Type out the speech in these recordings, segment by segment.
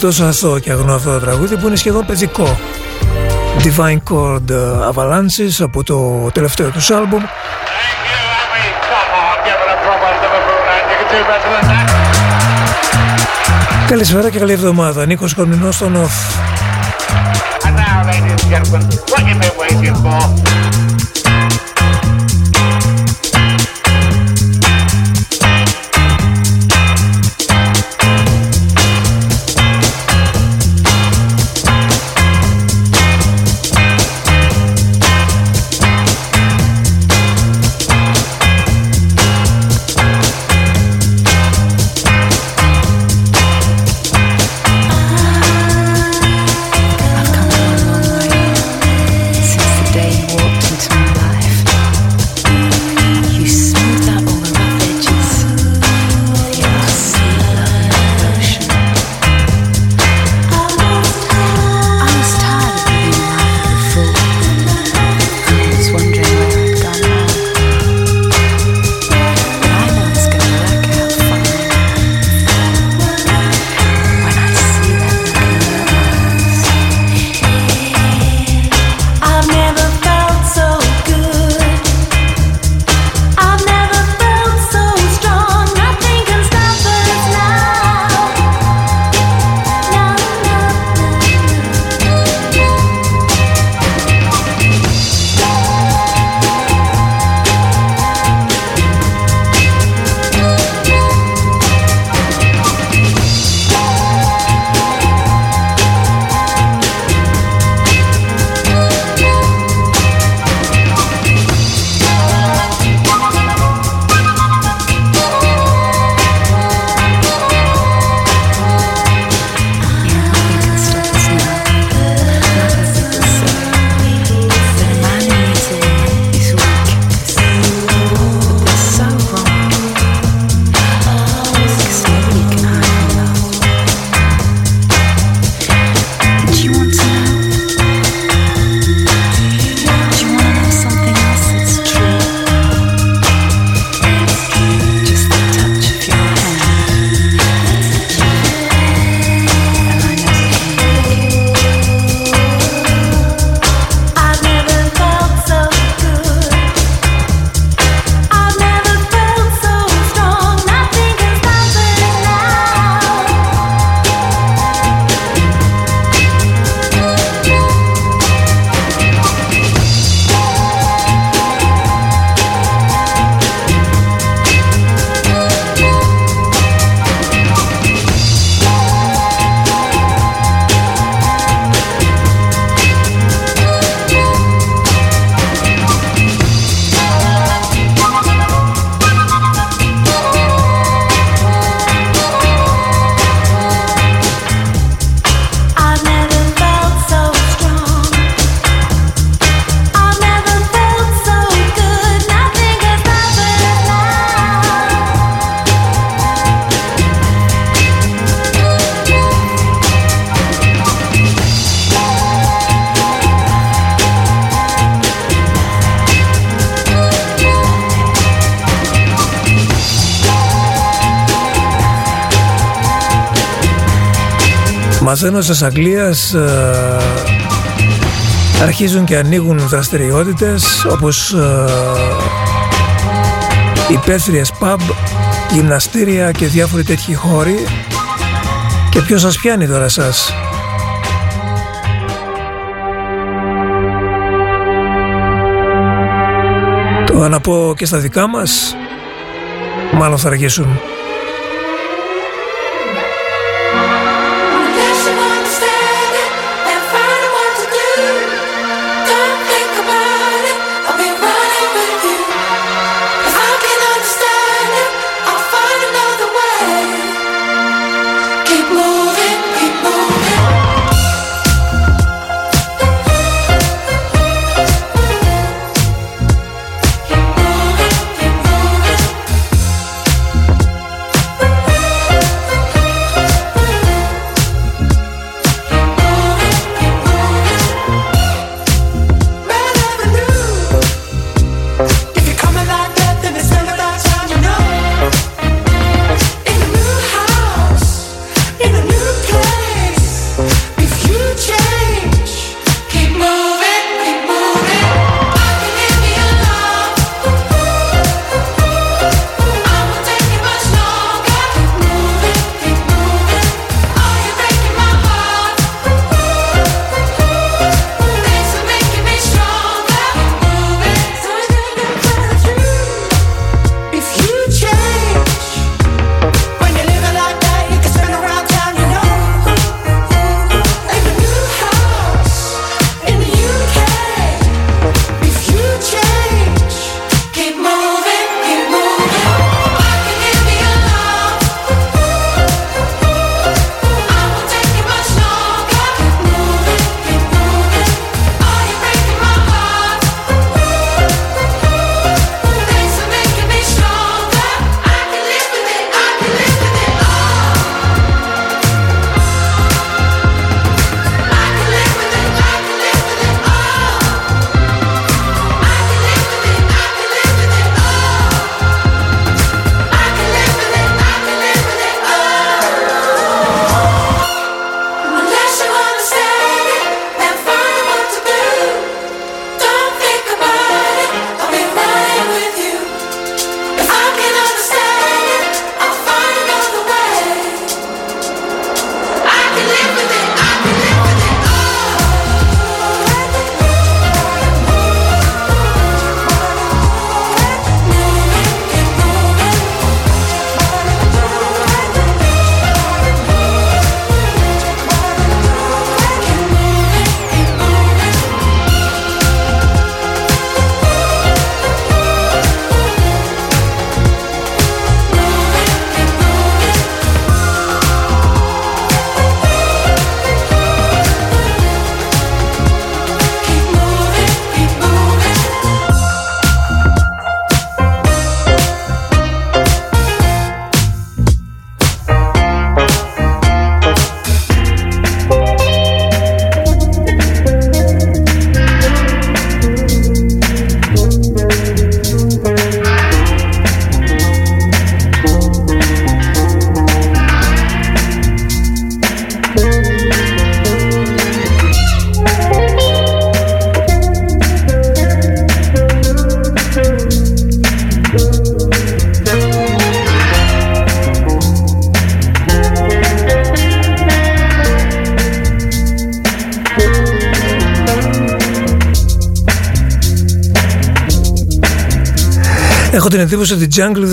Είναι τόσο αθώο και αγνό αυτό το τραγούδι που είναι σχεδόν παιδικό. Divine Chord Avalanches από το τελευταίο τους άλμπουμ. Καλησπέρα και καλή εβδομάδα. Νίκος Κορμινός στον Off. And now, ladies and gentlemen, what you've been waiting for. Μαθαίνω της Αγγλίας ε, αρχίζουν και ανοίγουν δραστηριότητες όπως ε, υπαίθριες pub, γυμναστήρια και διάφοροι τέτοιοι χώροι. Και ποιος σας πιάνει τώρα σας; Το να πω και στα δικά μας. Μάλλον θα αργήσουν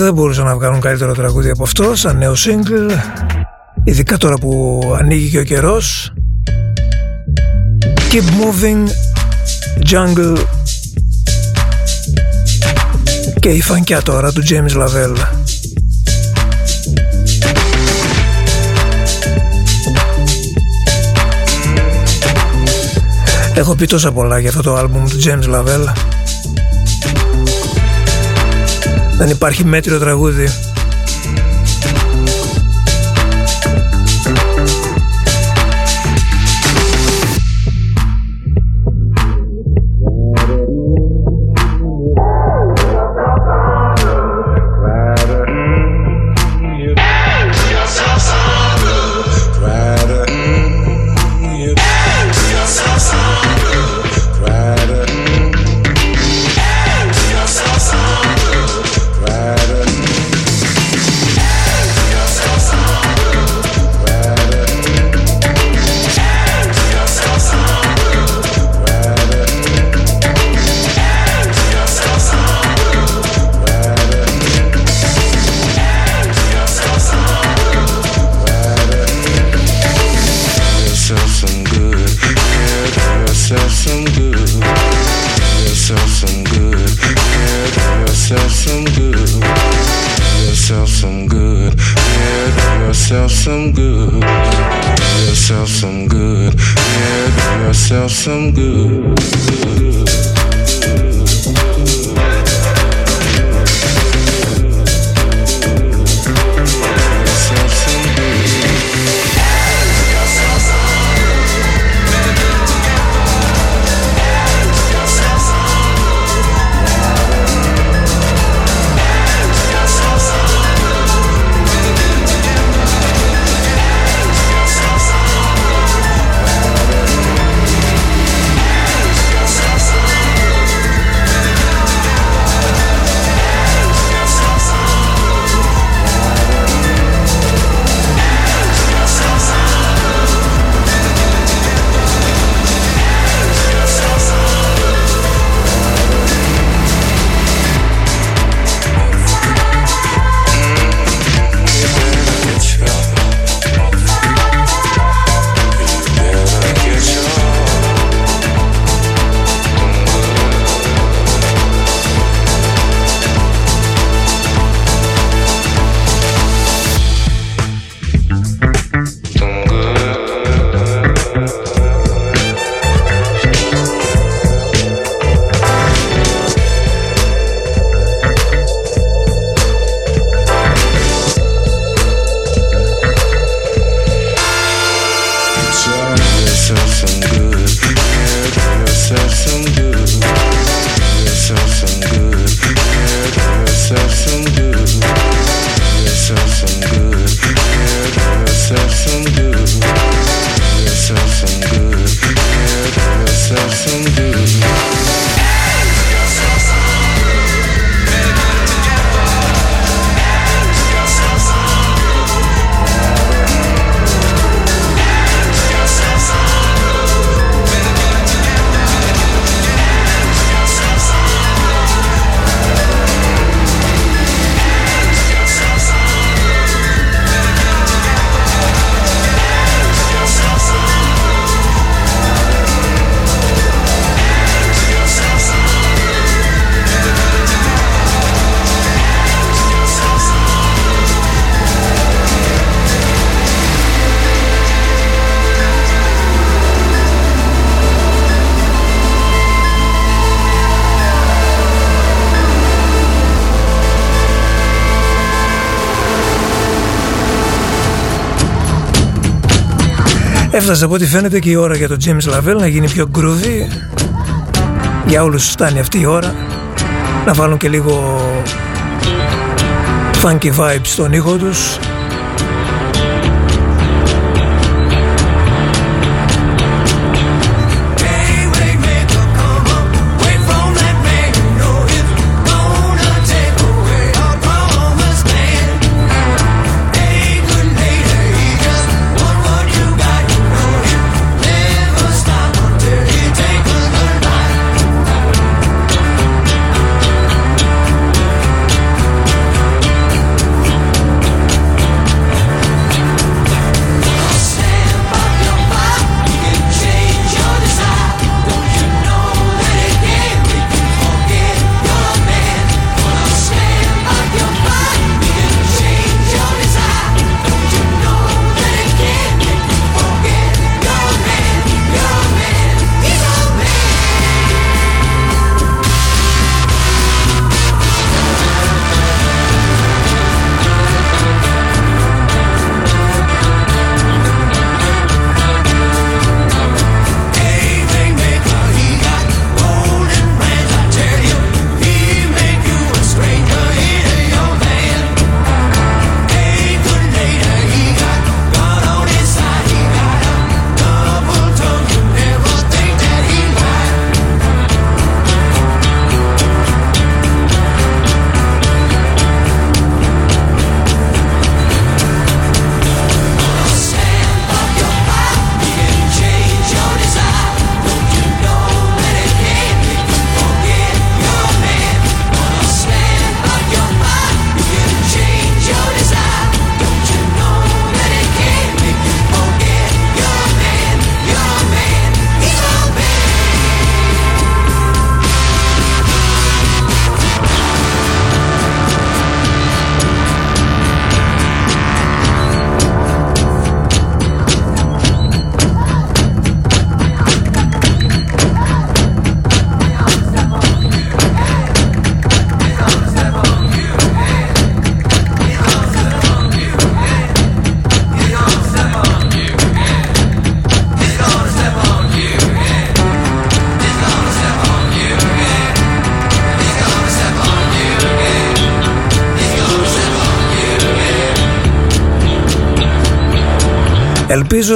δεν μπορούσαν να βγάλουν καλύτερο τραγούδι από αυτό σαν νέο single. Ειδικά τώρα που ανοίγει και ο καιρός. Keep Moving Jungle. Και η φανκιά τώρα του James Lavelle. Έχω πει τόσα πολλά για αυτό το άλμπουμ του James Lavelle Δεν υπάρχει μέτριο τραγούδι Έφτασε από ό,τι φαίνεται και η ώρα για τον James Lavelle να γίνει πιο groovy. Για όλους τους φτάνει αυτή η ώρα. Να βάλουν και λίγο funky vibes στον ήχο τους.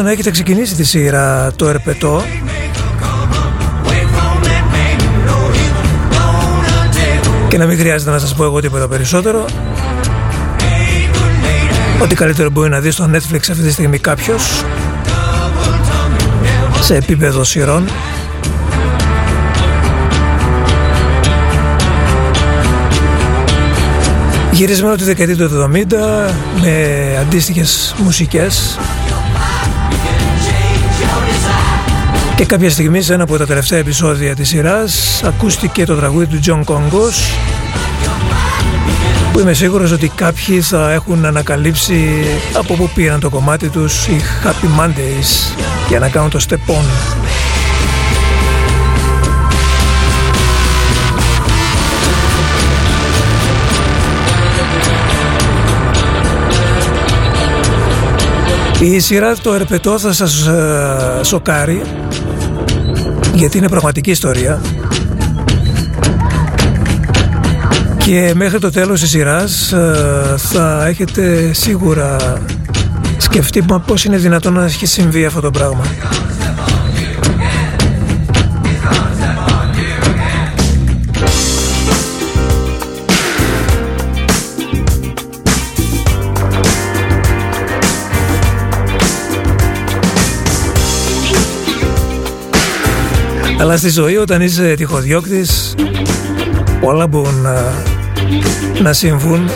Ελπίζω να έχετε ξεκινήσει τη σειρά το Ερπετό. Και να μην χρειάζεται να σας πω εγώ τίποτα περισσότερο. Ό,τι καλύτερο μπορεί να δεις στο Netflix αυτή τη στιγμή κάποιος. Σε επίπεδο σειρών. Γυρισμένο τη δεκαετία του 70 με αντίστοιχες μουσικές και κάποια στιγμή σε ένα από τα τελευταία επεισόδια της σειράς ακούστηκε το τραγούδι του John Congos που είμαι σίγουρος ότι κάποιοι θα έχουν ανακαλύψει από πού πήραν το κομμάτι τους οι Happy Mondays για να κάνουν το step on. Η σειρά το Ερπετό θα σας ε, σοκάρει γιατί είναι πραγματική ιστορία και μέχρι το τέλος της σειράς ε, θα έχετε σίγουρα σκεφτεί πώς είναι δυνατόν να έχει συμβεί αυτό το πράγμα. Αλλά στη ζωή όταν είσαι τυχοδιώκτης όλα μπορούν να, να συμβούν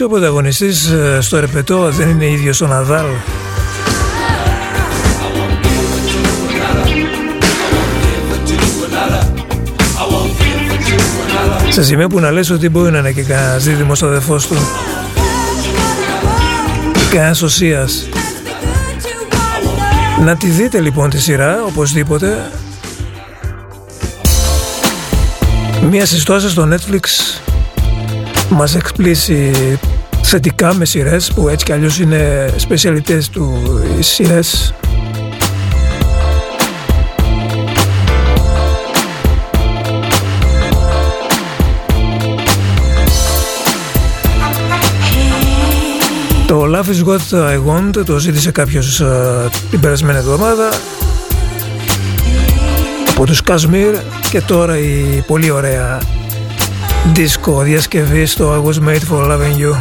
Εν τω μεταξύ ο πρωταγωνιστής ε, στο ρεπετό δεν είναι ίδιος ο Ναδάλ. Σε σημείο που να λες ότι μπορεί να είναι και κανένας δίδυμος στο αδερφός του. Κανένας οσίας. Να τη δείτε λοιπόν τη σειρά οπωσδήποτε. Μία συστόση στο Netflix μας εκπλήσει θετικά με σειρές που έτσι κι αλλιώς είναι σπεσιαλιτές του οι σειρές. Love is What I Want το ζήτησε κάποιος την περασμένη εβδομάδα από τους Kashmir και τώρα η πολύ ωραία Discordias che visto I was made for loving you.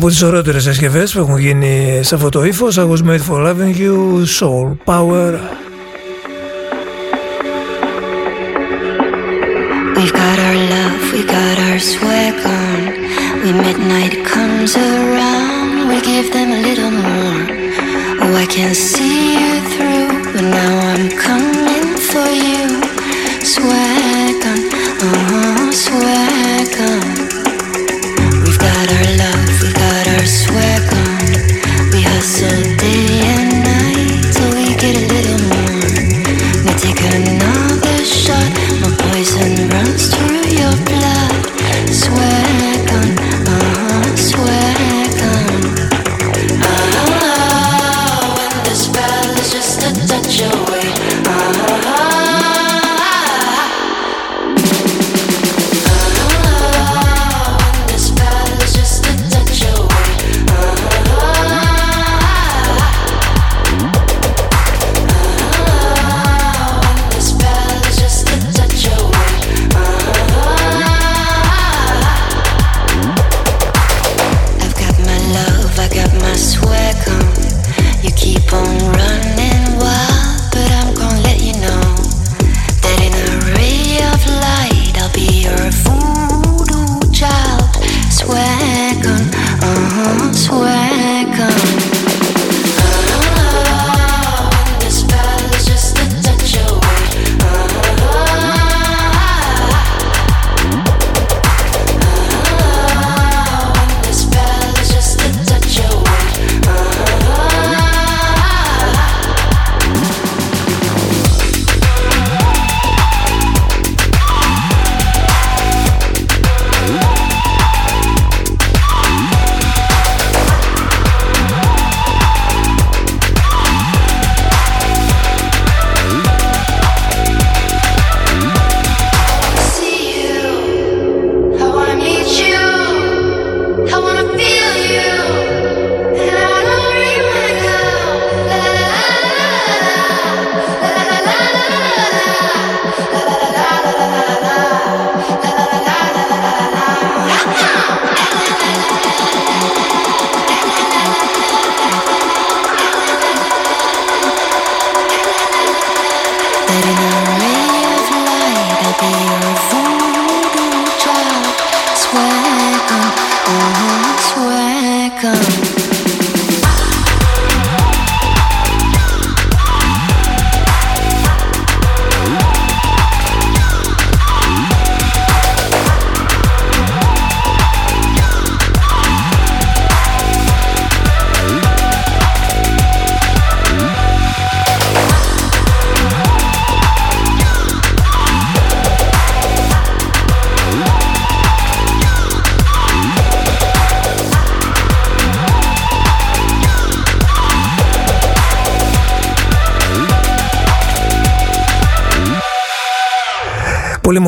από τις ωραίτερες συσκευές που έχουν γίνει σε αυτό το ύφος I was made for loving you, soul power We've got our love, we got our swag on When midnight comes around We give them a little more Oh, I can see you through But now I'm coming for you Swag on, uh-huh, swag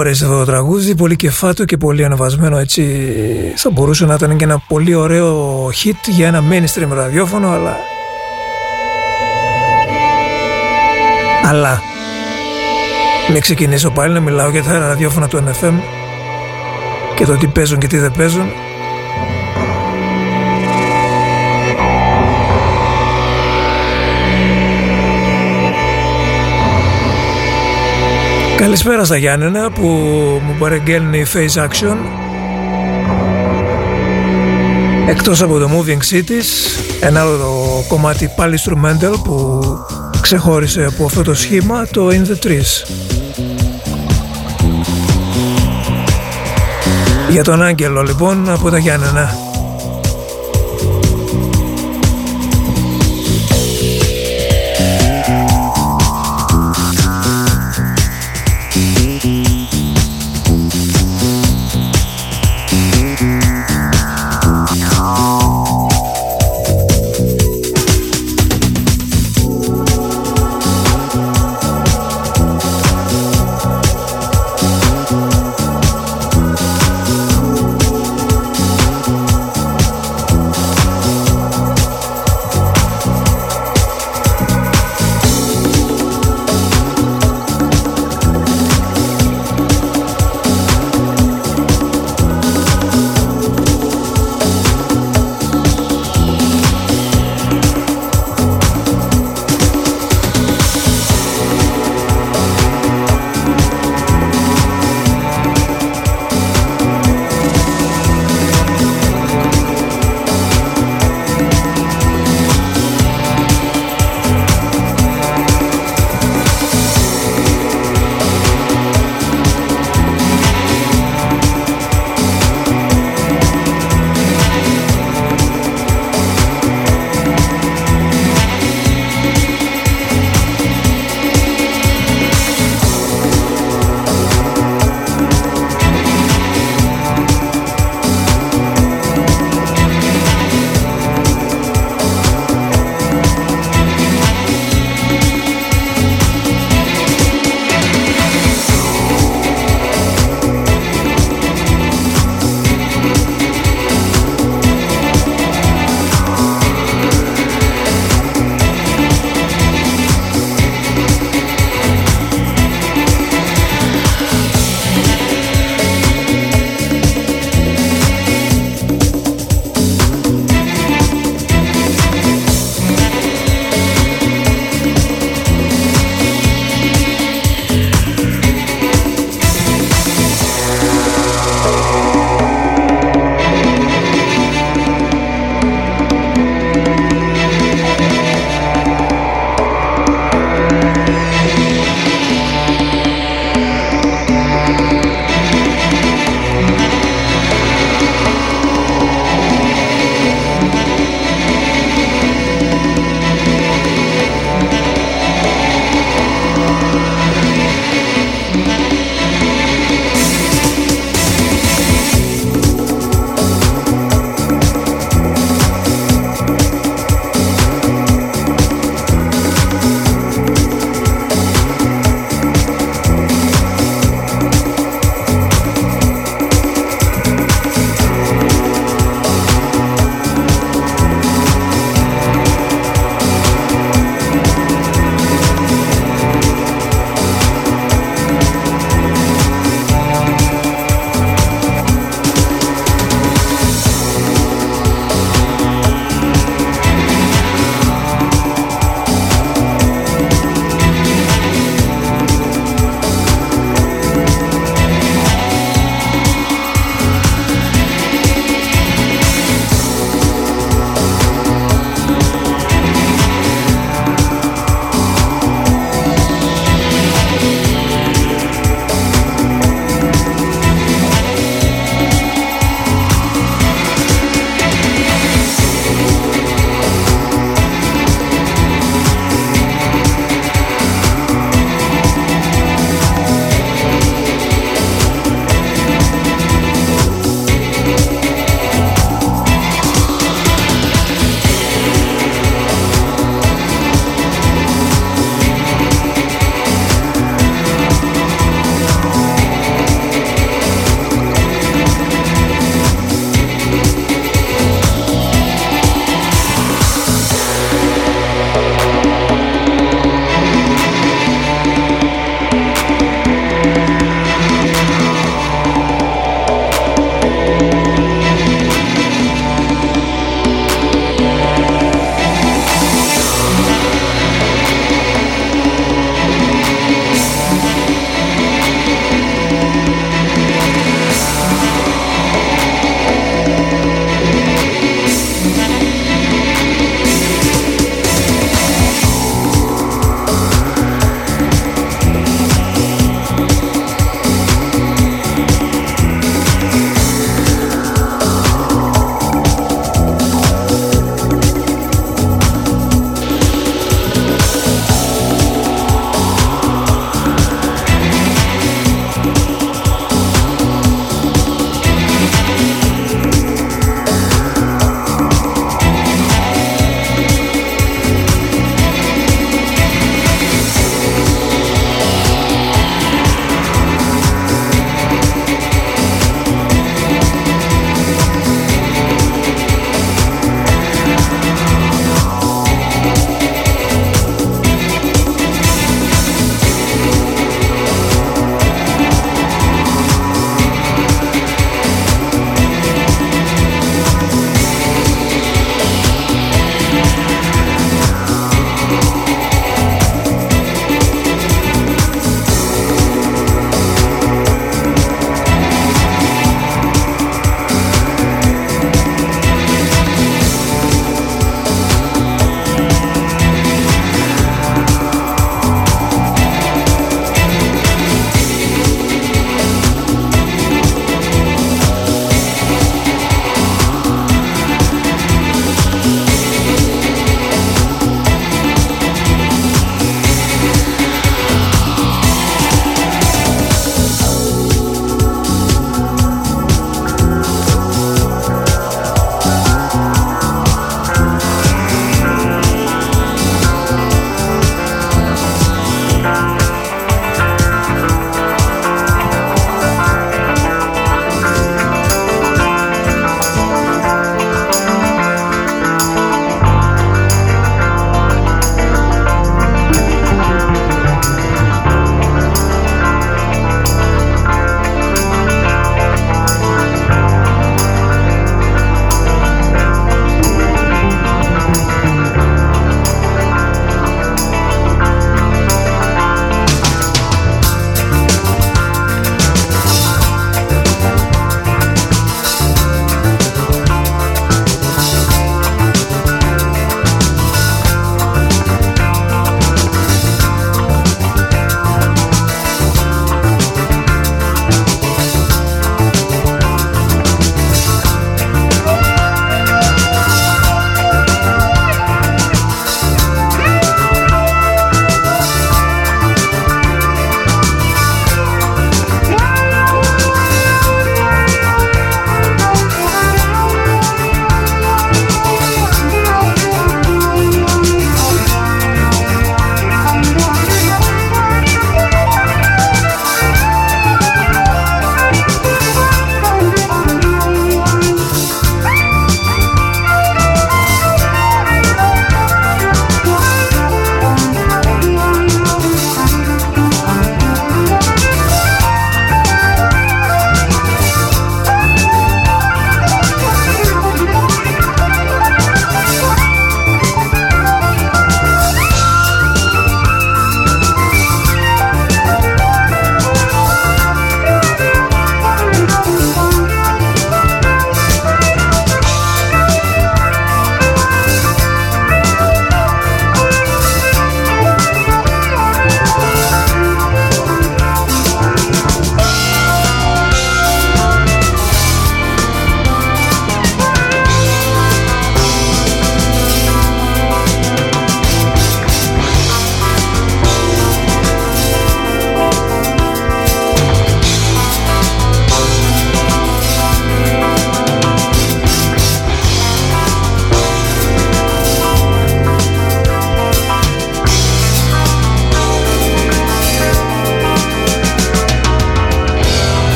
αρέσει αυτό το τραγούδι, πολύ κεφάτο και πολύ αναβασμένο έτσι. Θα μπορούσε να ήταν και ένα πολύ ωραίο hit για ένα mainstream ραδιόφωνο, αλλά... Αλλά... Μην ξεκινήσω πάλι να μιλάω για τα ραδιόφωνα του NFM και το τι παίζουν και τι δεν παίζουν. Καλησπέρα στα Γιάννενα που μου παρεγγέλνει Face Action. Εκτός από το Moving Cities Ένα άλλο κομμάτι πάλι instrumental που ξεχώρισε από αυτό το σχήμα Το In The Trees. Για τον Άγγελο λοιπόν από τα Γιάννενα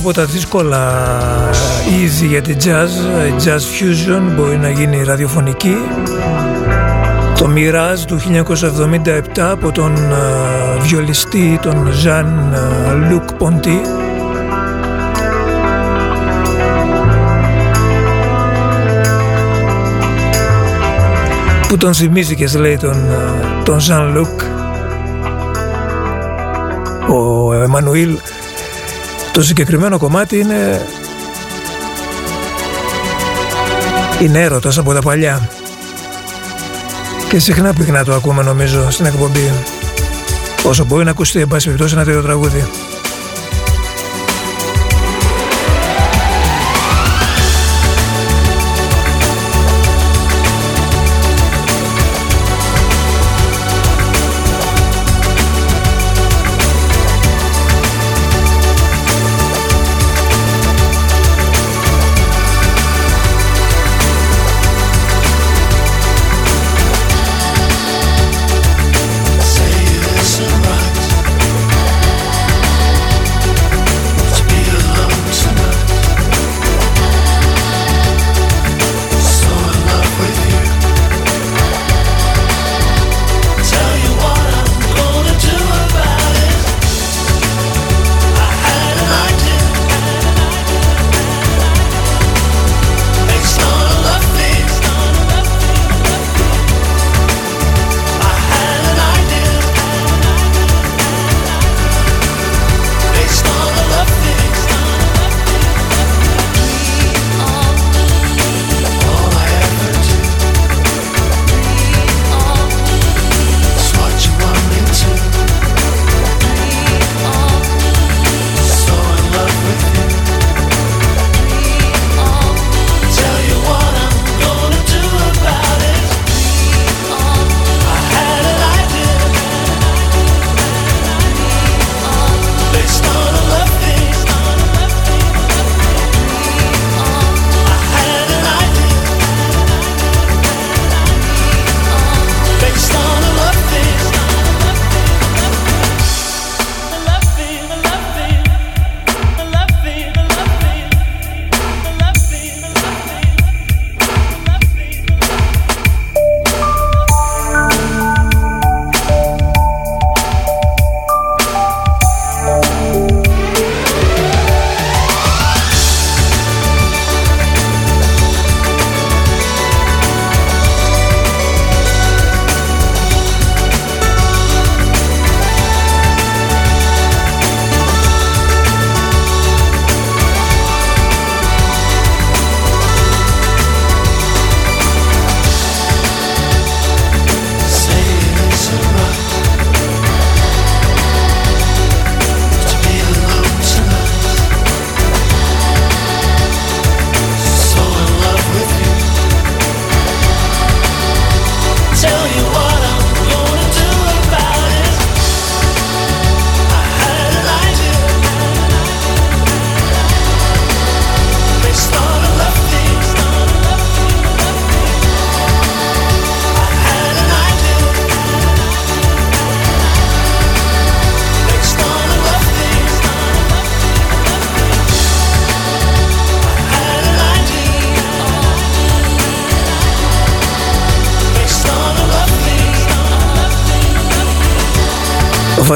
από τα δύσκολα είδη για την jazz, η jazz fusion μπορεί να γίνει ραδιοφωνική. Το Mirage του 1977 από τον uh, βιολιστή τον Ζαν Λουκ Ποντί που τον θυμήθηκες λέει τον, τον Ζαν Λουκ ο Εμμανουήλ το συγκεκριμένο κομμάτι είναι είναι έρωτας από τα παλιά. Και συχνά πυκνά το ακούμε νομίζω στην εκπομπή. Όσο μπορεί να ακουστεί εν πάση περιπτώσει ένα τέτοιο τραγούδι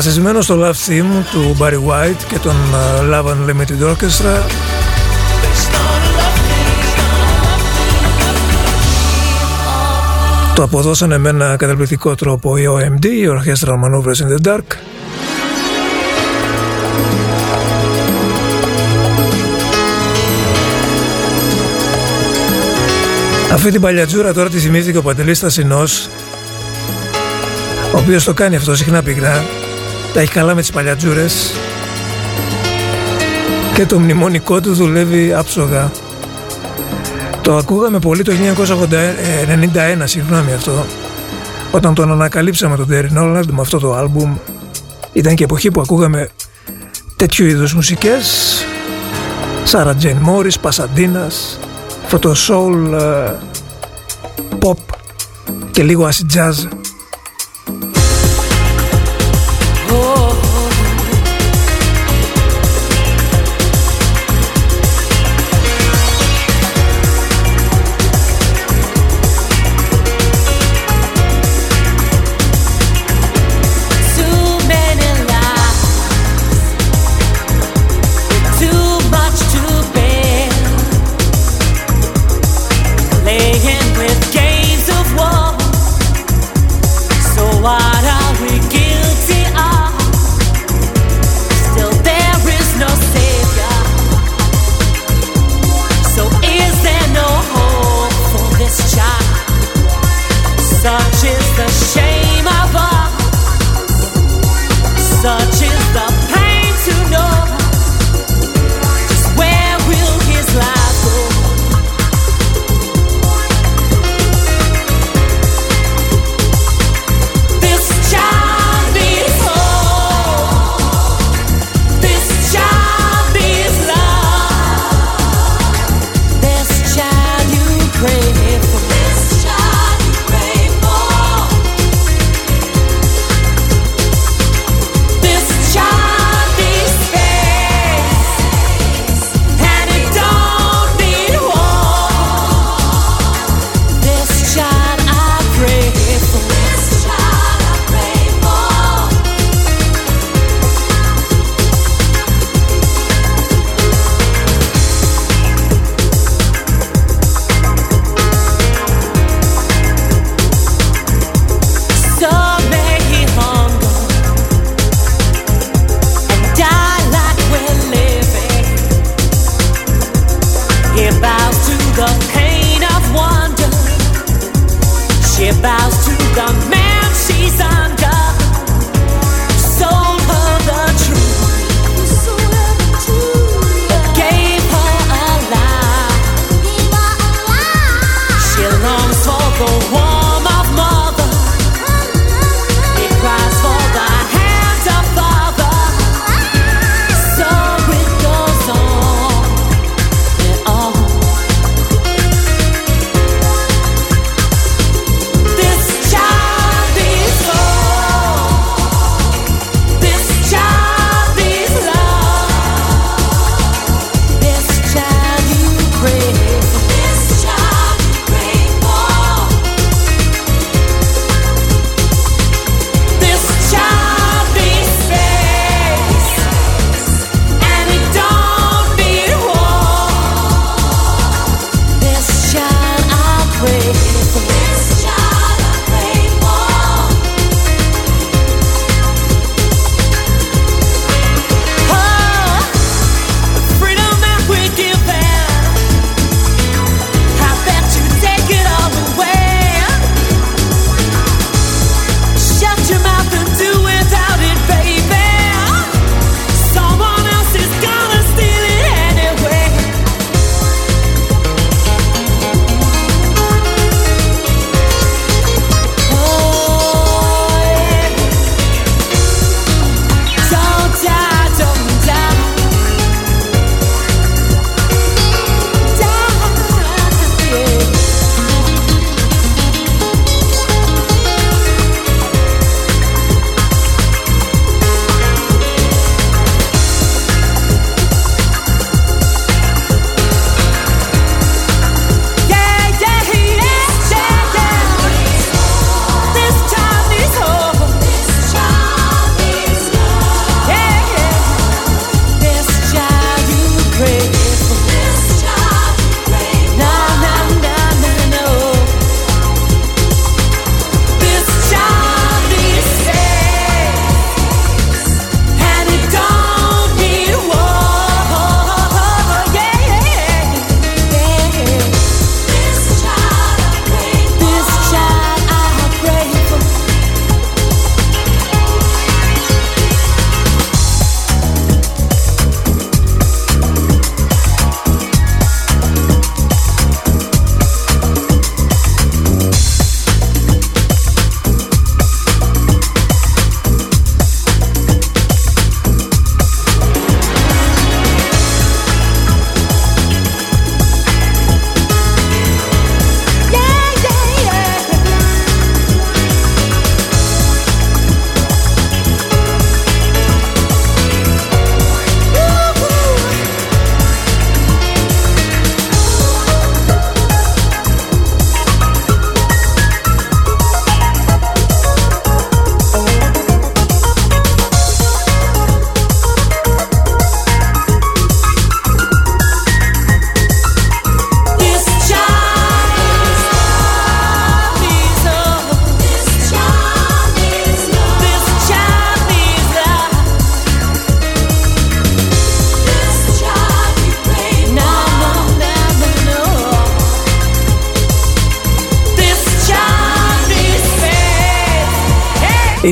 Βασισμένο στο Love Theme του Barry White και τον uh, Love Unlimited Orchestra. Το αποδώσανε με ένα καταπληκτικό τρόπο η OMD, η Orchestral Maneuvers in the Dark. Αυτή την παλιατζούρα τώρα τη θυμήθηκε ο Παντελής Στασινός ο οποίος το κάνει αυτό συχνά πυκνά τα έχει καλά με τις παλιατζούρες και το μνημονικό του δουλεύει άψογα. Το ακούγαμε πολύ το 1991, συγγνώμη αυτό, όταν τον ανακαλύψαμε τον Terry Nolan με αυτό το άλμπουμ. Ήταν και εποχή που ακούγαμε τέτοιου είδους μουσικές, Σάρα Τζέιν Μόρις, Πασαντίνας, φωτοσόλ, pop και λίγο acid jazz.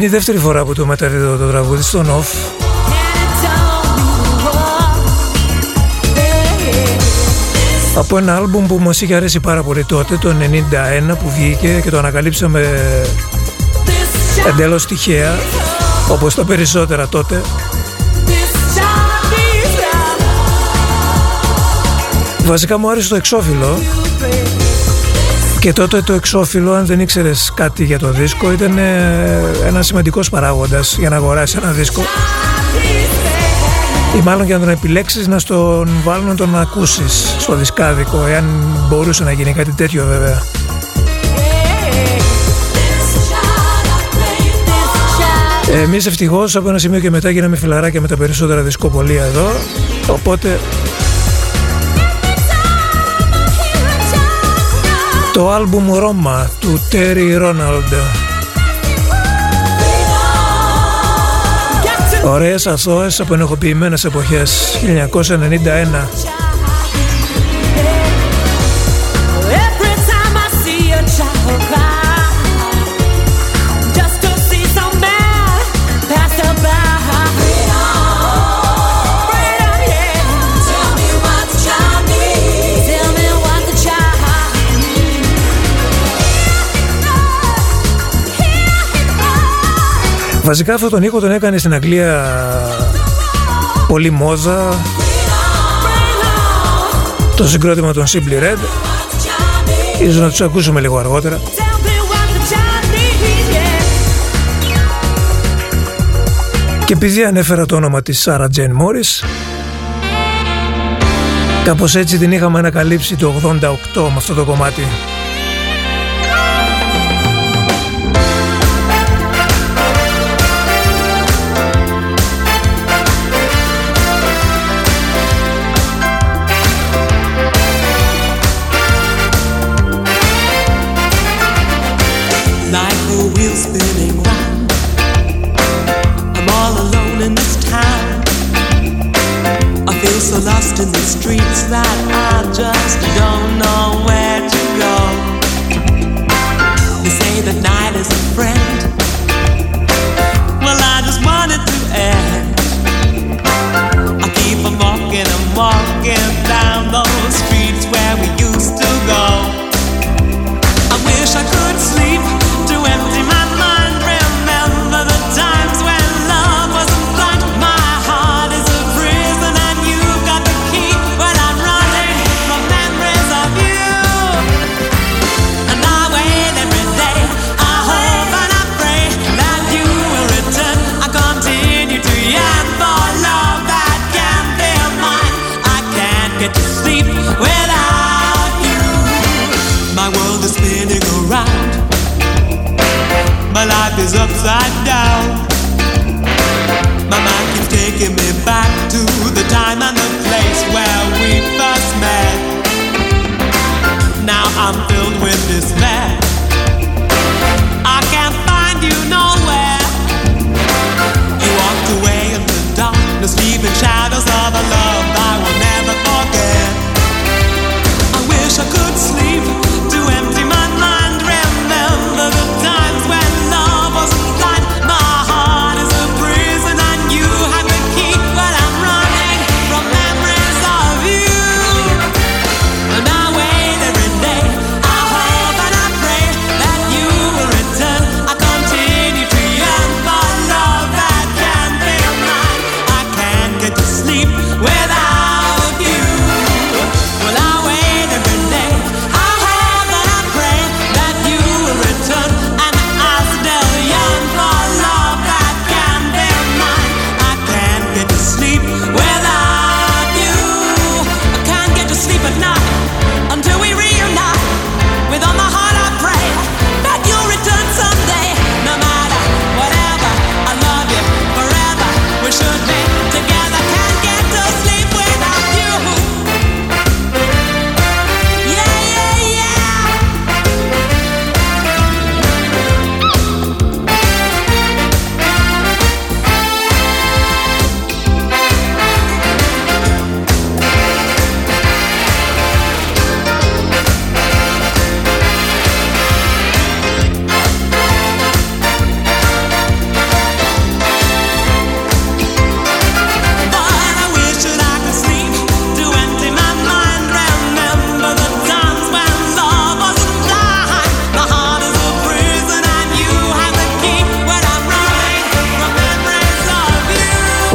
Είναι η δεύτερη φορά που το μεταδίδω το τραγούδι στον off. Από ένα άλμπουμ που μας είχε αρέσει πάρα πολύ τότε, το 91 που βγήκε και το ανακαλύψαμε εντελώς τυχαία, όπως τα περισσότερα τότε. Βασικά μου άρεσε το εξώφυλλο και τότε το εξώφυλλο, αν δεν ήξερες κάτι για το δίσκο, ήταν ε, ένας σημαντικός παράγοντας για να αγοράσεις ένα δίσκο. Ή μάλλον για να τον επιλέξεις να στον βάλουν να τον ακούσεις στο δισκάδικο, εάν μπορούσε να γίνει κάτι τέτοιο βέβαια. Εμείς ευτυχώς από ένα σημείο και μετά γίναμε φιλαράκια με τα περισσότερα δισκοπολία εδώ, οπότε το άλμπουμ Ρώμα του Τέρι Ρόναλντ. Ωραίες αθώες από ενοχοποιημένες εποχές 1991 Βασικά αυτόν τον ήχο τον έκανε στην Αγγλία πολύ μόδα το συγκρότημα των Simply Red. Ίσως να τους ακούσουμε λίγο αργότερα. Και επειδή ανέφερα το όνομα της Sarah Jane Morris κάπως έτσι την είχαμε ανακαλύψει το 88 με αυτό το κομμάτι wheels spinning.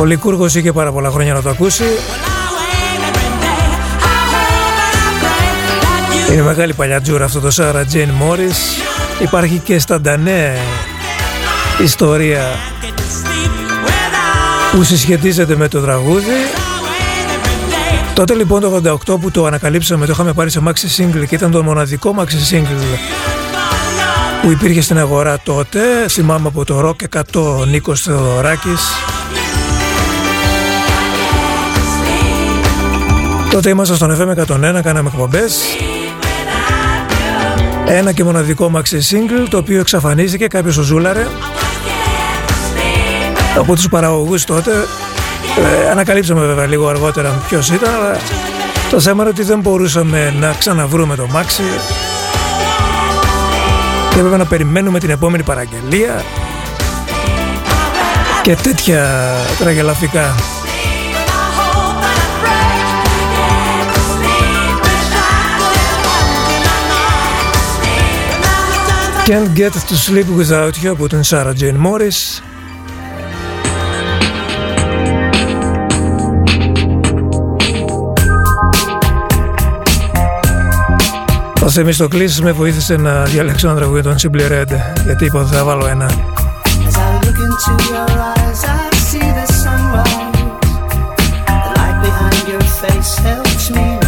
Ο Λικούργος είχε πάρα πολλά χρόνια να το ακούσει. Είναι μεγάλη παλιατζούρα αυτό το Σάρα Τζέιν Μόρις. Υπάρχει και στα Ντανέ ιστορία που συσχετίζεται με το τραγούδι. Τότε λοιπόν το 88 που το ανακαλύψαμε το είχαμε πάρει σε maxi single και ήταν το μοναδικό maxi single που υπήρχε στην αγορά τότε. Θυμάμαι από το Rock 100 Νίκος Θεοδωράκης. Τότε ήμασταν στον FM 101, κάναμε εκπομπές. Ένα και μοναδικό maxi single το οποίο εξαφανίστηκε, κάποιος το ζούλαρε. Από τους παραγωγούς τότε ε, ανακαλύψαμε βέβαια λίγο αργότερα ποιος ήταν αλλά το θέμα είναι ότι δεν μπορούσαμε να ξαναβρούμε το μάξι και έπρεπε να περιμένουμε την επόμενη παραγγελία και τέτοια τραγελαφικά. Can't get to sleep without you από την Sarah Jane Morris. Ο Θεμιστοκλής με βοήθησε να διαλέξω ένα τραγούδι των Simply Red γιατί είπα ότι θα βάλω ένα. Your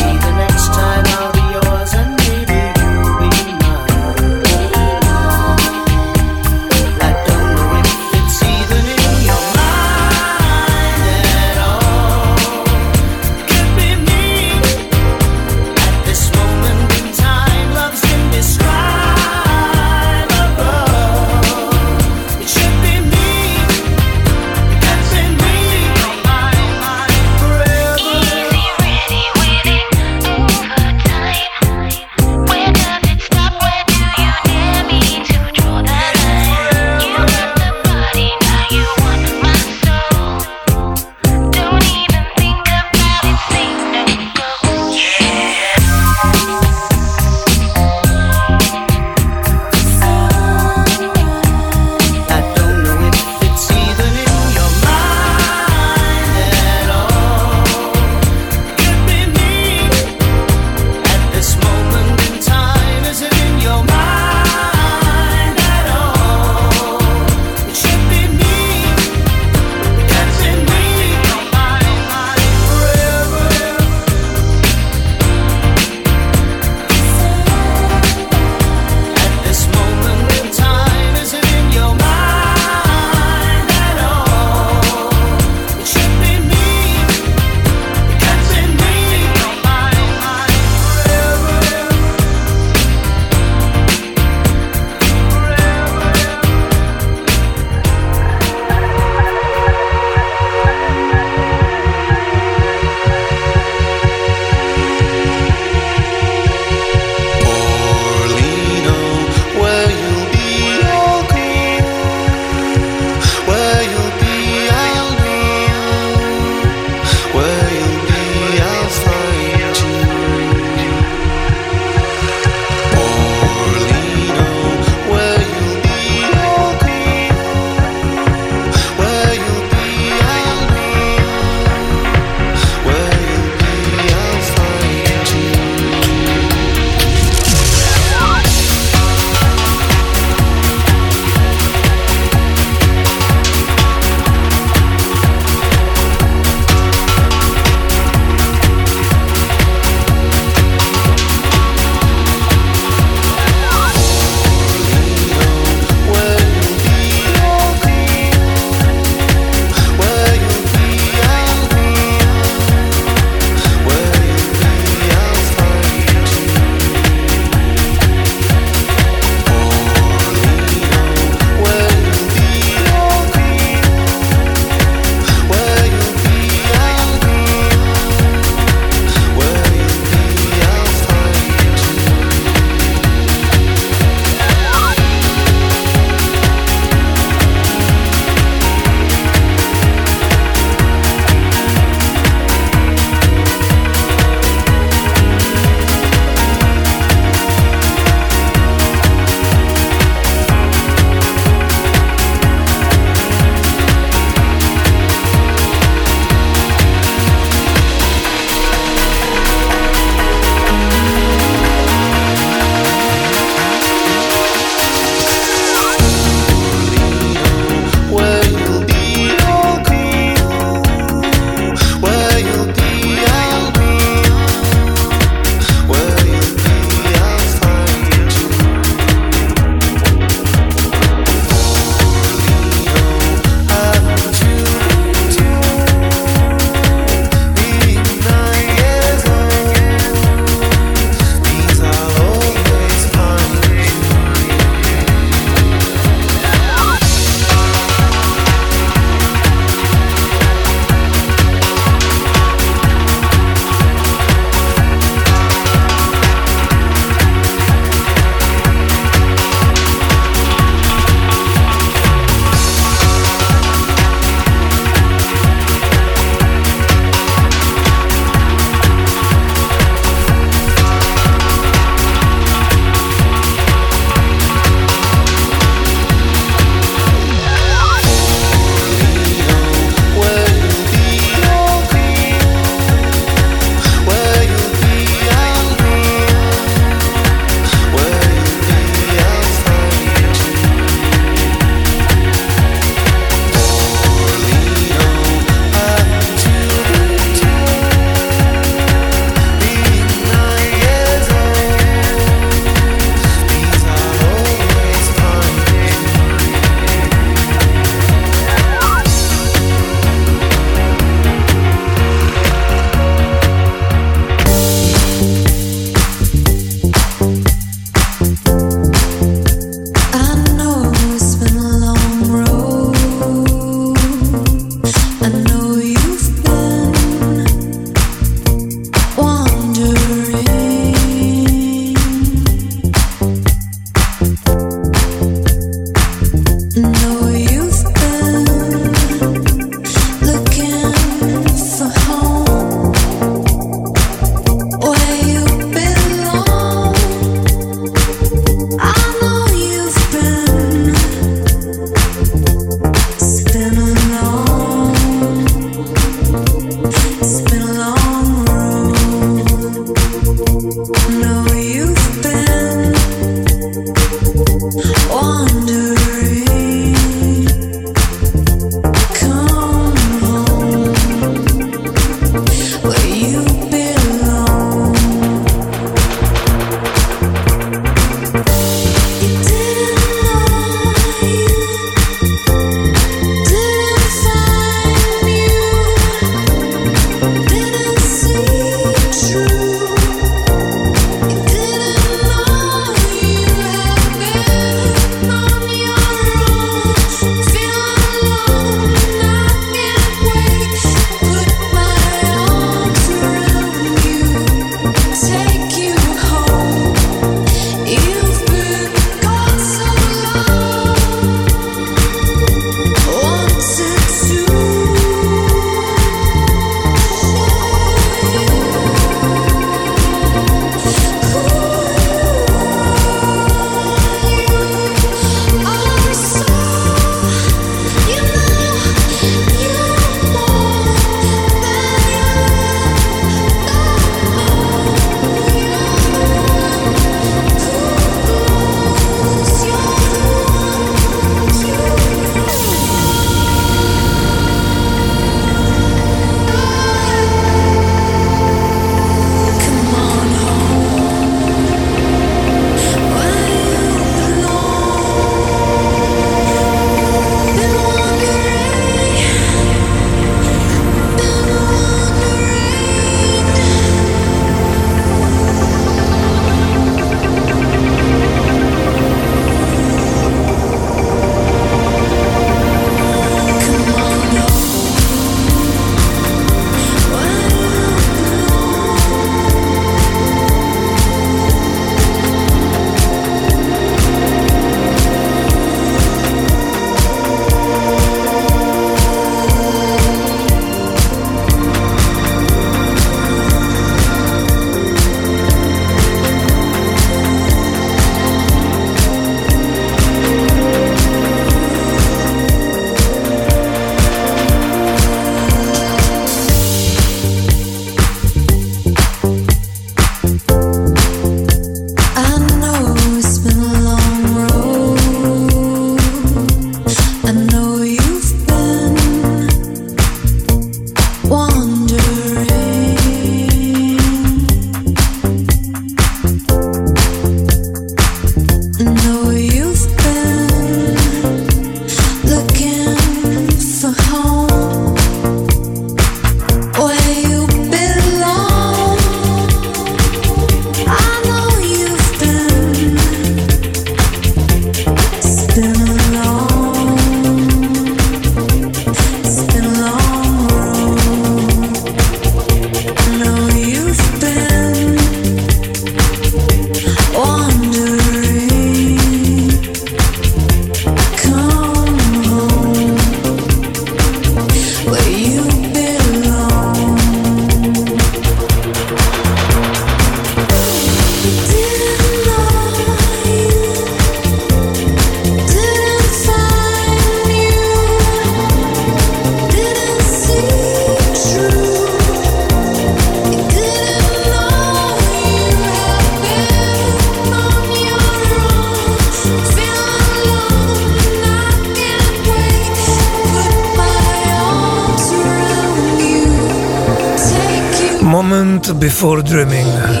Land Before Dreaming.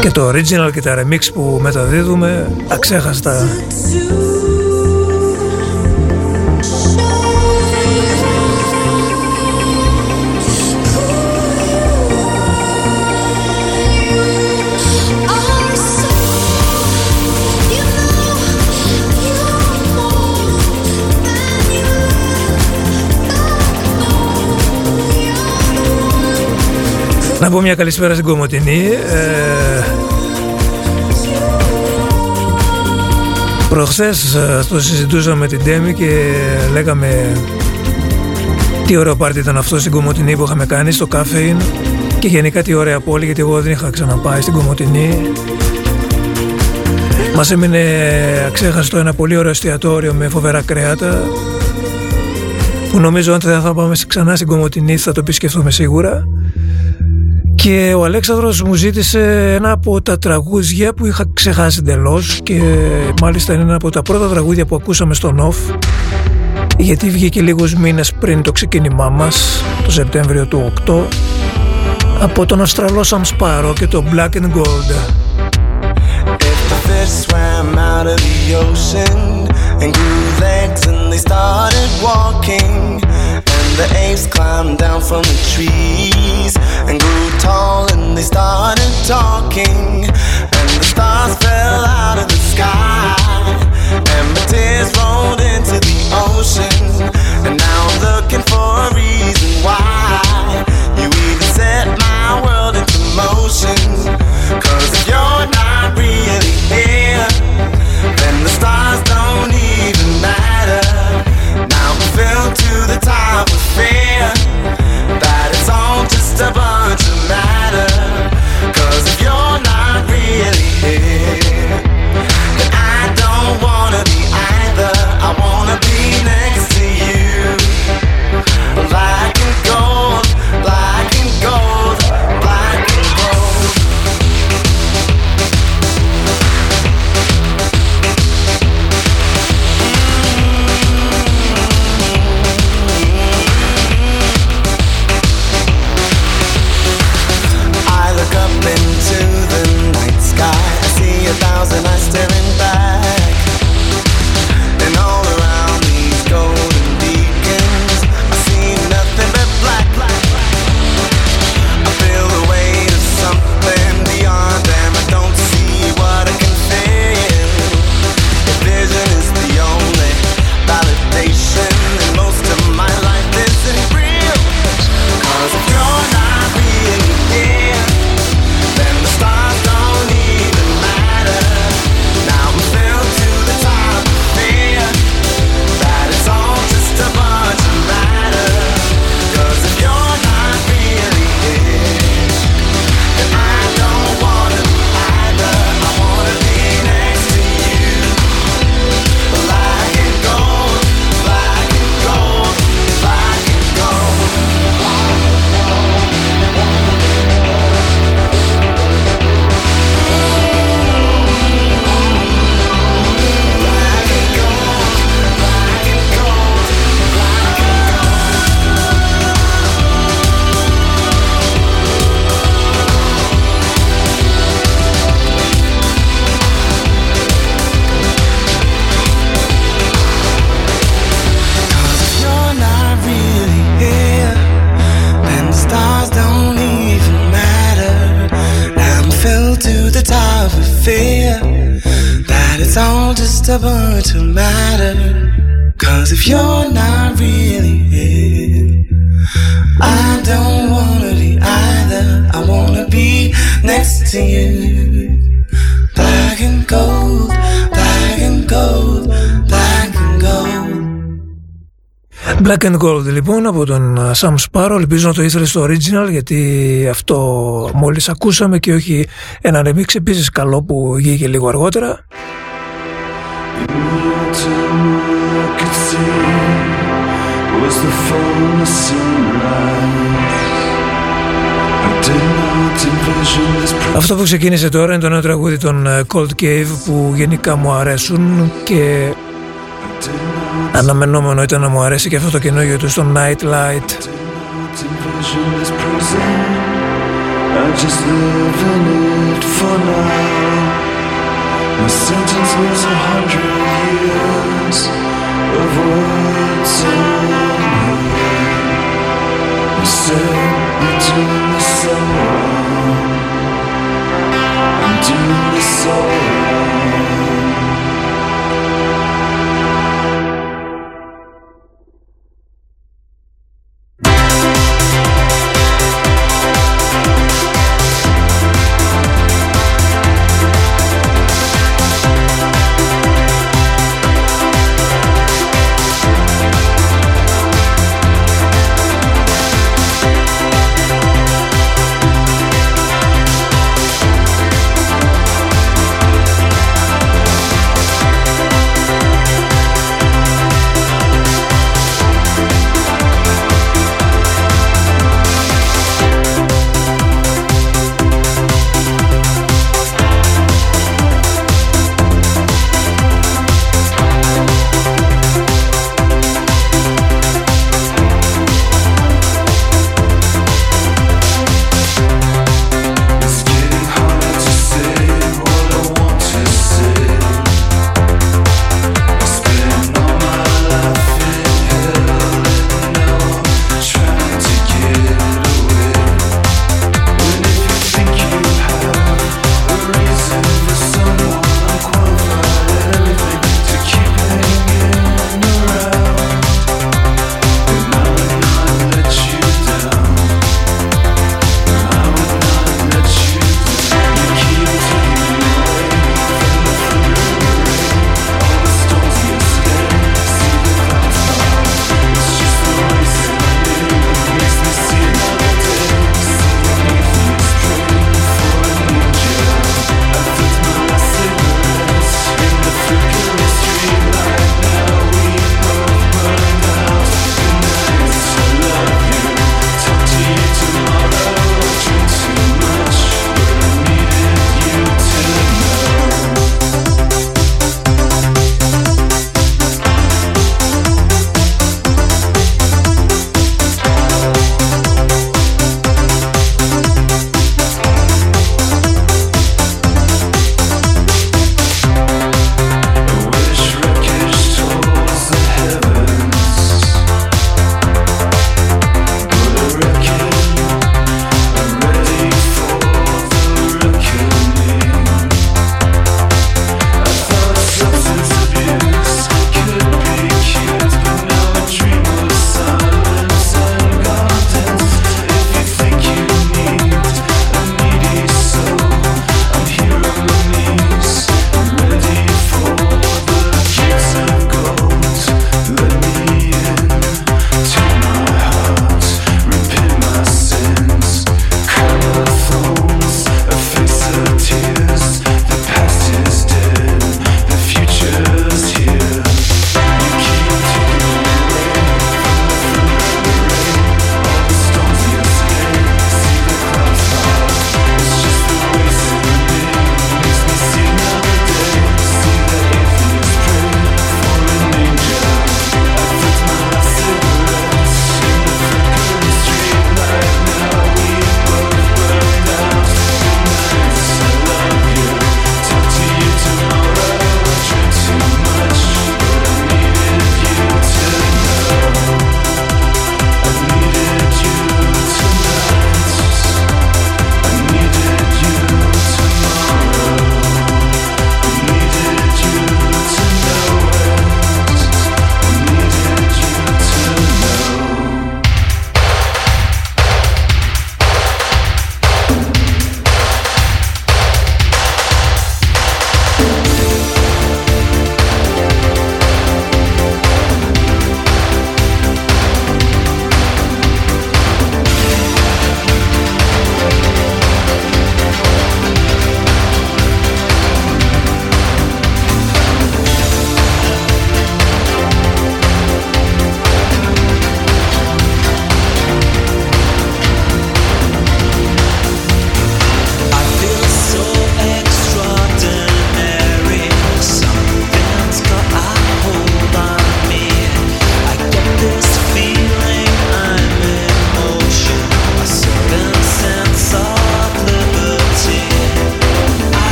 Και το original και τα remix που μεταδίδουμε αξέχαστα Να πω μια καλησπέρα στην Κομωτινή. Ε, προχθές ε, το συζητούσαμε με την Τέμη και λέγαμε τι ωραίο πάρτι ήταν αυτό στην Κομωτινή που είχαμε κάνει στο Καφέιν και γενικά τι ωραία πόλη γιατί εγώ δεν είχα ξαναπάει στην Κομωτινή. Μας έμεινε αξέχαστο ένα πολύ ωραίο εστιατόριο με φοβερά κρέατα που νομίζω ότι θα πάμε ξανά στην Κομωτινή θα το επισκεφθούμε σίγουρα και ο Αλέξανδρος μου ζήτησε ένα από τα τραγούδια που είχα ξεχάσει εντελώς και μάλιστα είναι ένα από τα πρώτα τραγούδια που ακούσαμε στο ΝΟΦ γιατί βγήκε λίγους μήνες πριν το ξεκίνημά μας το Σεπτέμβριο του 8 από τον Αυστραλό Σαμ Σπάρο και το Black and Gold. the apes climbed down from the trees and grew tall and they started talking. And the stars fell out of the sky and the tears rolled into the ocean. And now Black and Gold λοιπόν από τον uh, Sam Sparrow. Ελπίζω να το ήθελε στο original γιατί αυτό μόλις ακούσαμε και όχι ένα remix. Επίσης καλό που βγήκε λίγο αργότερα. Αυτό που ξεκίνησε τώρα είναι το νέο τραγούδι των uh, Cold Cave που γενικά μου αρέσουν και Αναμενόμενο ήταν να μου αρέσει και αυτό το καινούργιο του στο Nightlight. Light. doing this all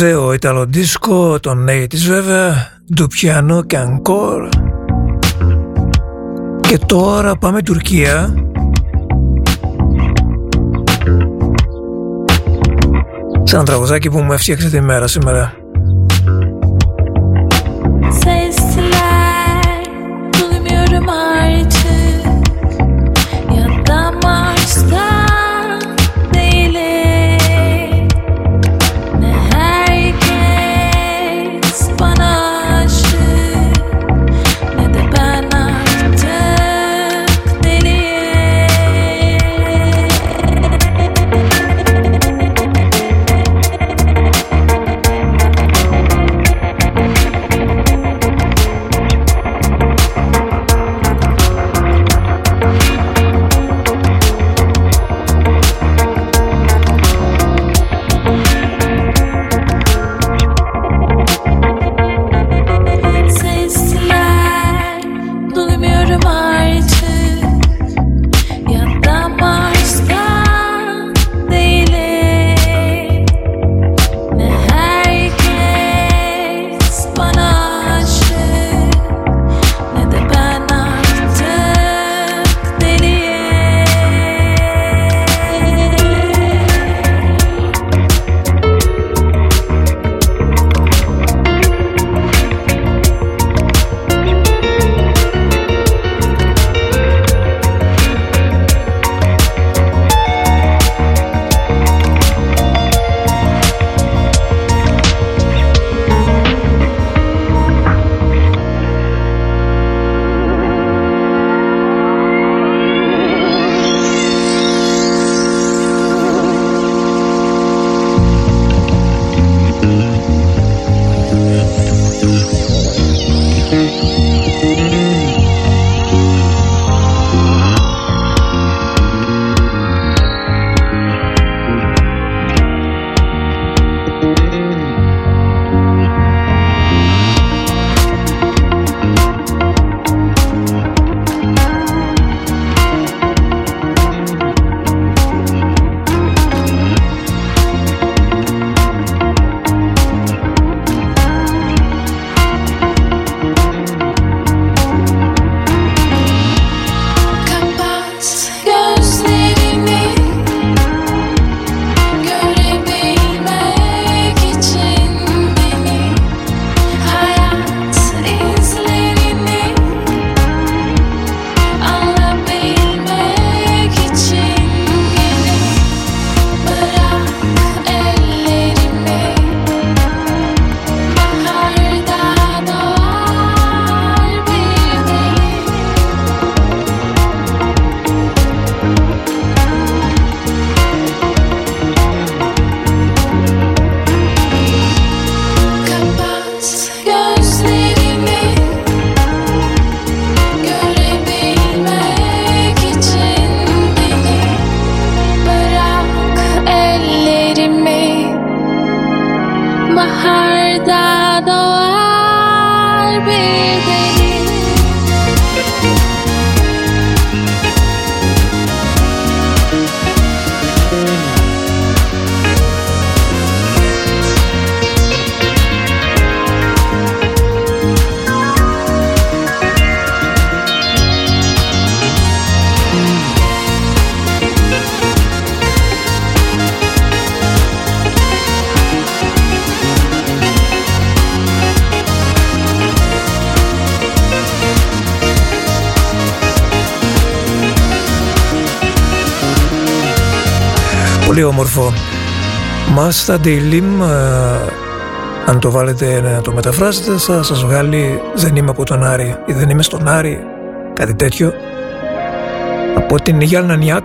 Σπουδαίο Ιταλοντίσκο των 80's βέβαια, πιάνο και Αγκόρ. Και τώρα πάμε Τουρκία. Σε ένα τραγουδάκι που μου έφτιαξε τη μέρα σήμερα. Μάστα Ντέιλιμ, αν το βάλετε να το μεταφράσετε θα σας βγάλει «Δεν είμαι από τον Άρη» ή «Δεν είμαι στον Άρη», κάτι τέτοιο. Από την Γιάννα Νιάκ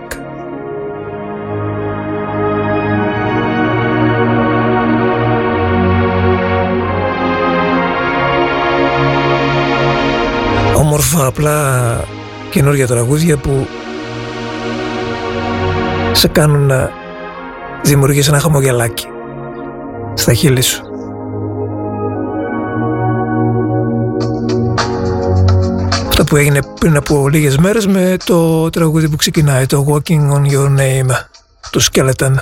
όμορφα απλά καινούργια τραγούδια που σε κάνουν να δημιουργείς ένα χαμογελάκι στα χείλη σου. Αυτό που έγινε πριν από λίγες μέρες με το τραγούδι που ξεκινάει, το Walking on Your Name, του Skeleton.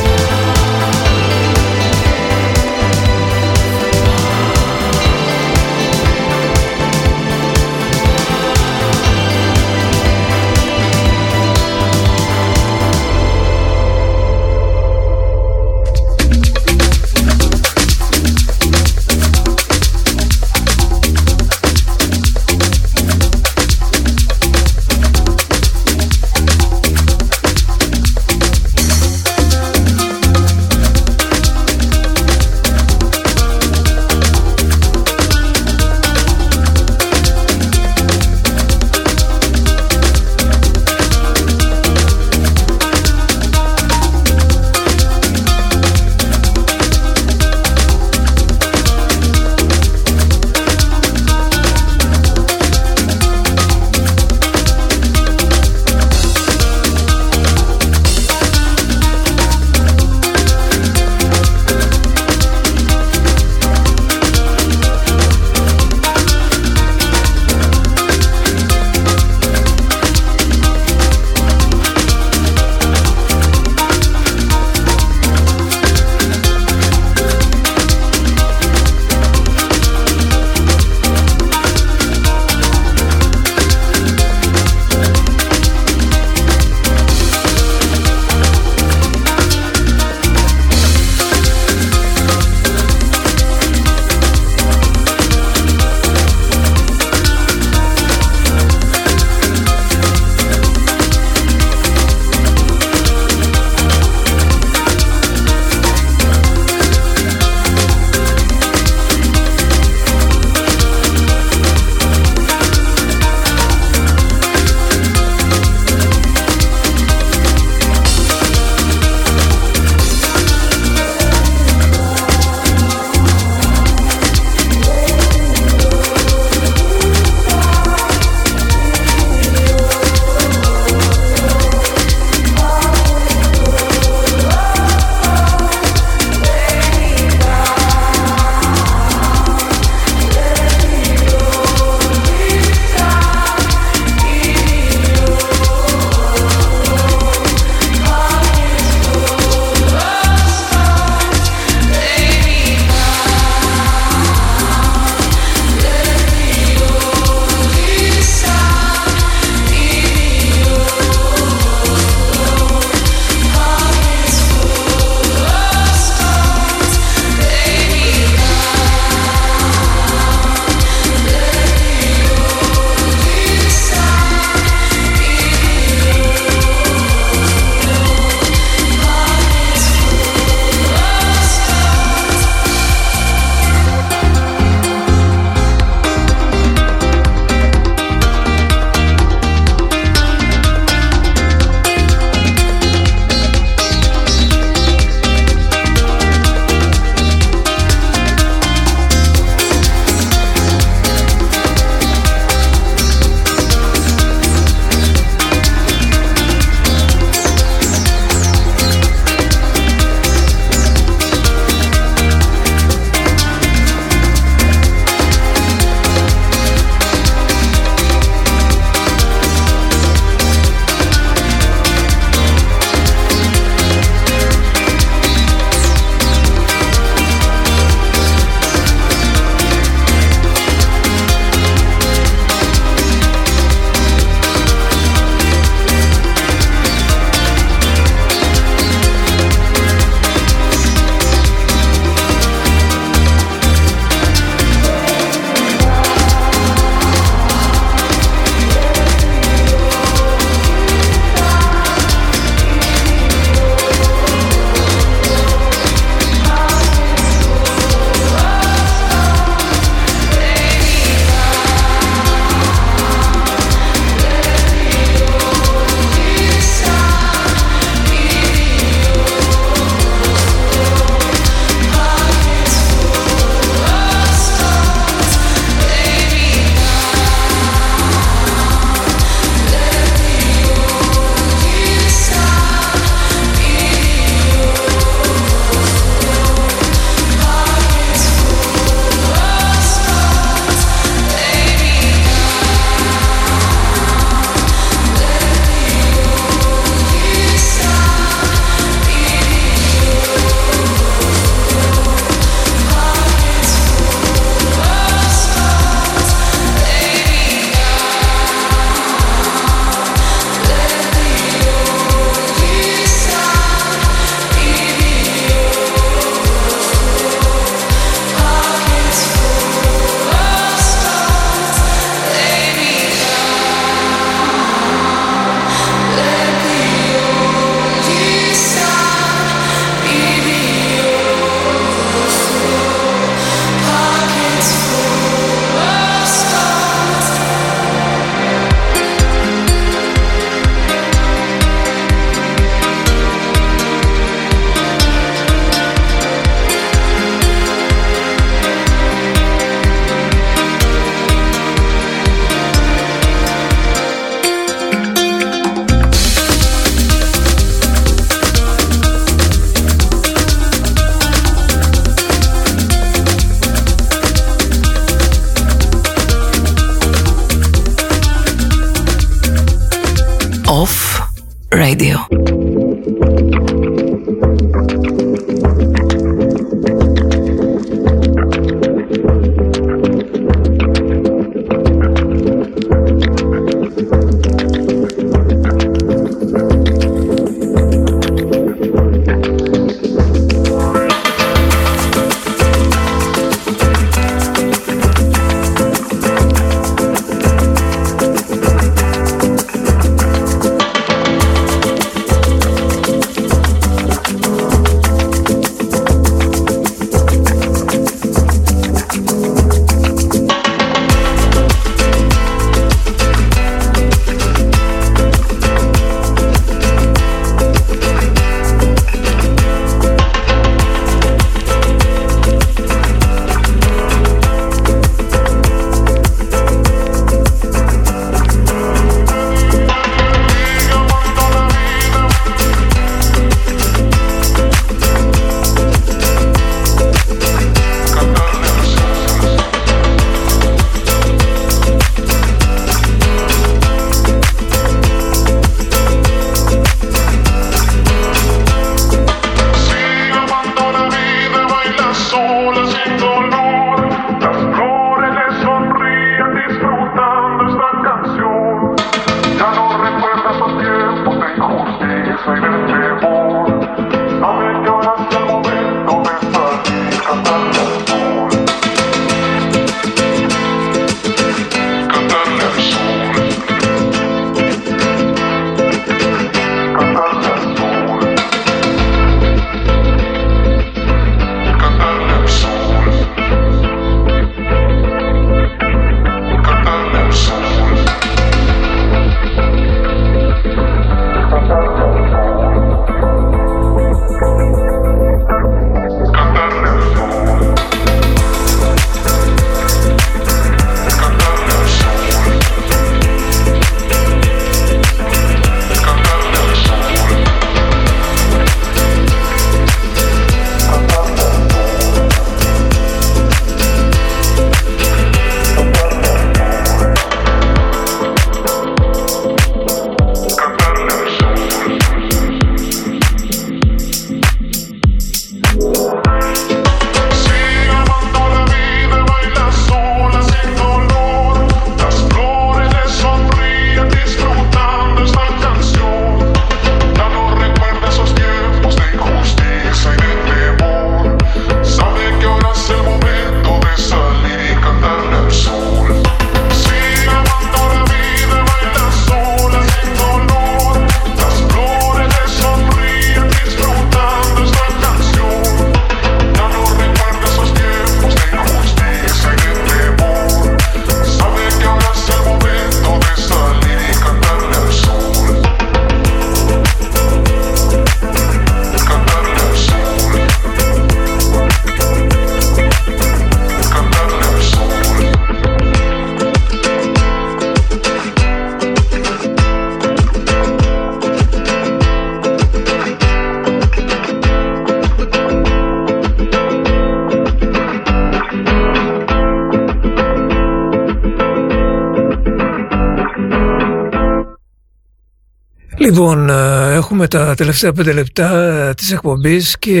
Λοιπόν, ε, έχουμε τα τελευταία πέντε λεπτά ε, της εκπομπής και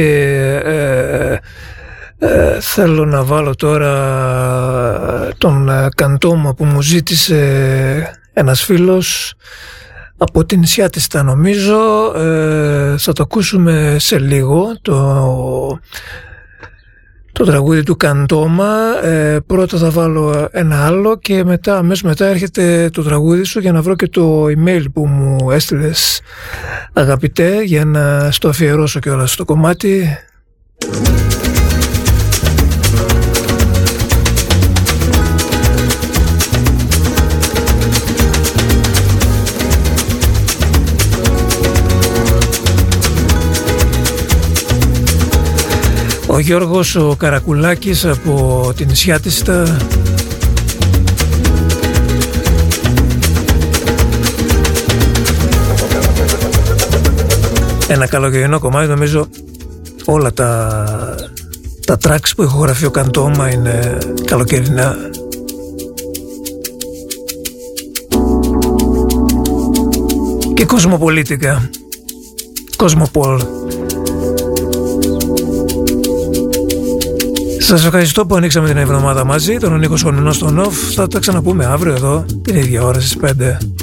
ε, ε, θέλω να βάλω τώρα τον καντόμα που μου ζήτησε ένας φίλος από την Σιάτιστα νομίζω θα το ακούσουμε σε λίγο το το τραγούδι του Καντόμα. Ε, πρώτα θα βάλω ένα άλλο και μετά, αμέσως μετά έρχεται το τραγούδι σου για να βρω και το email που μου έστειλες αγαπητέ για να στο αφιερώσω και όλα στο κομμάτι. Ο Γιώργος ο Καρακουλάκης από την Σιάτιστα Ένα καλοκαιρινό κομμάτι νομίζω όλα τα, τα tracks που έχω γραφεί ο Καντόμα είναι καλοκαιρινά και κοσμοπολίτικα. Κοσμοπόλ. Σας ευχαριστώ που ανοίξαμε την εβδομάδα μαζί, τον Νίκος Σκονινό στον Νοφ. Θα τα ξαναπούμε αύριο εδώ, την ίδια ώρα στις 5.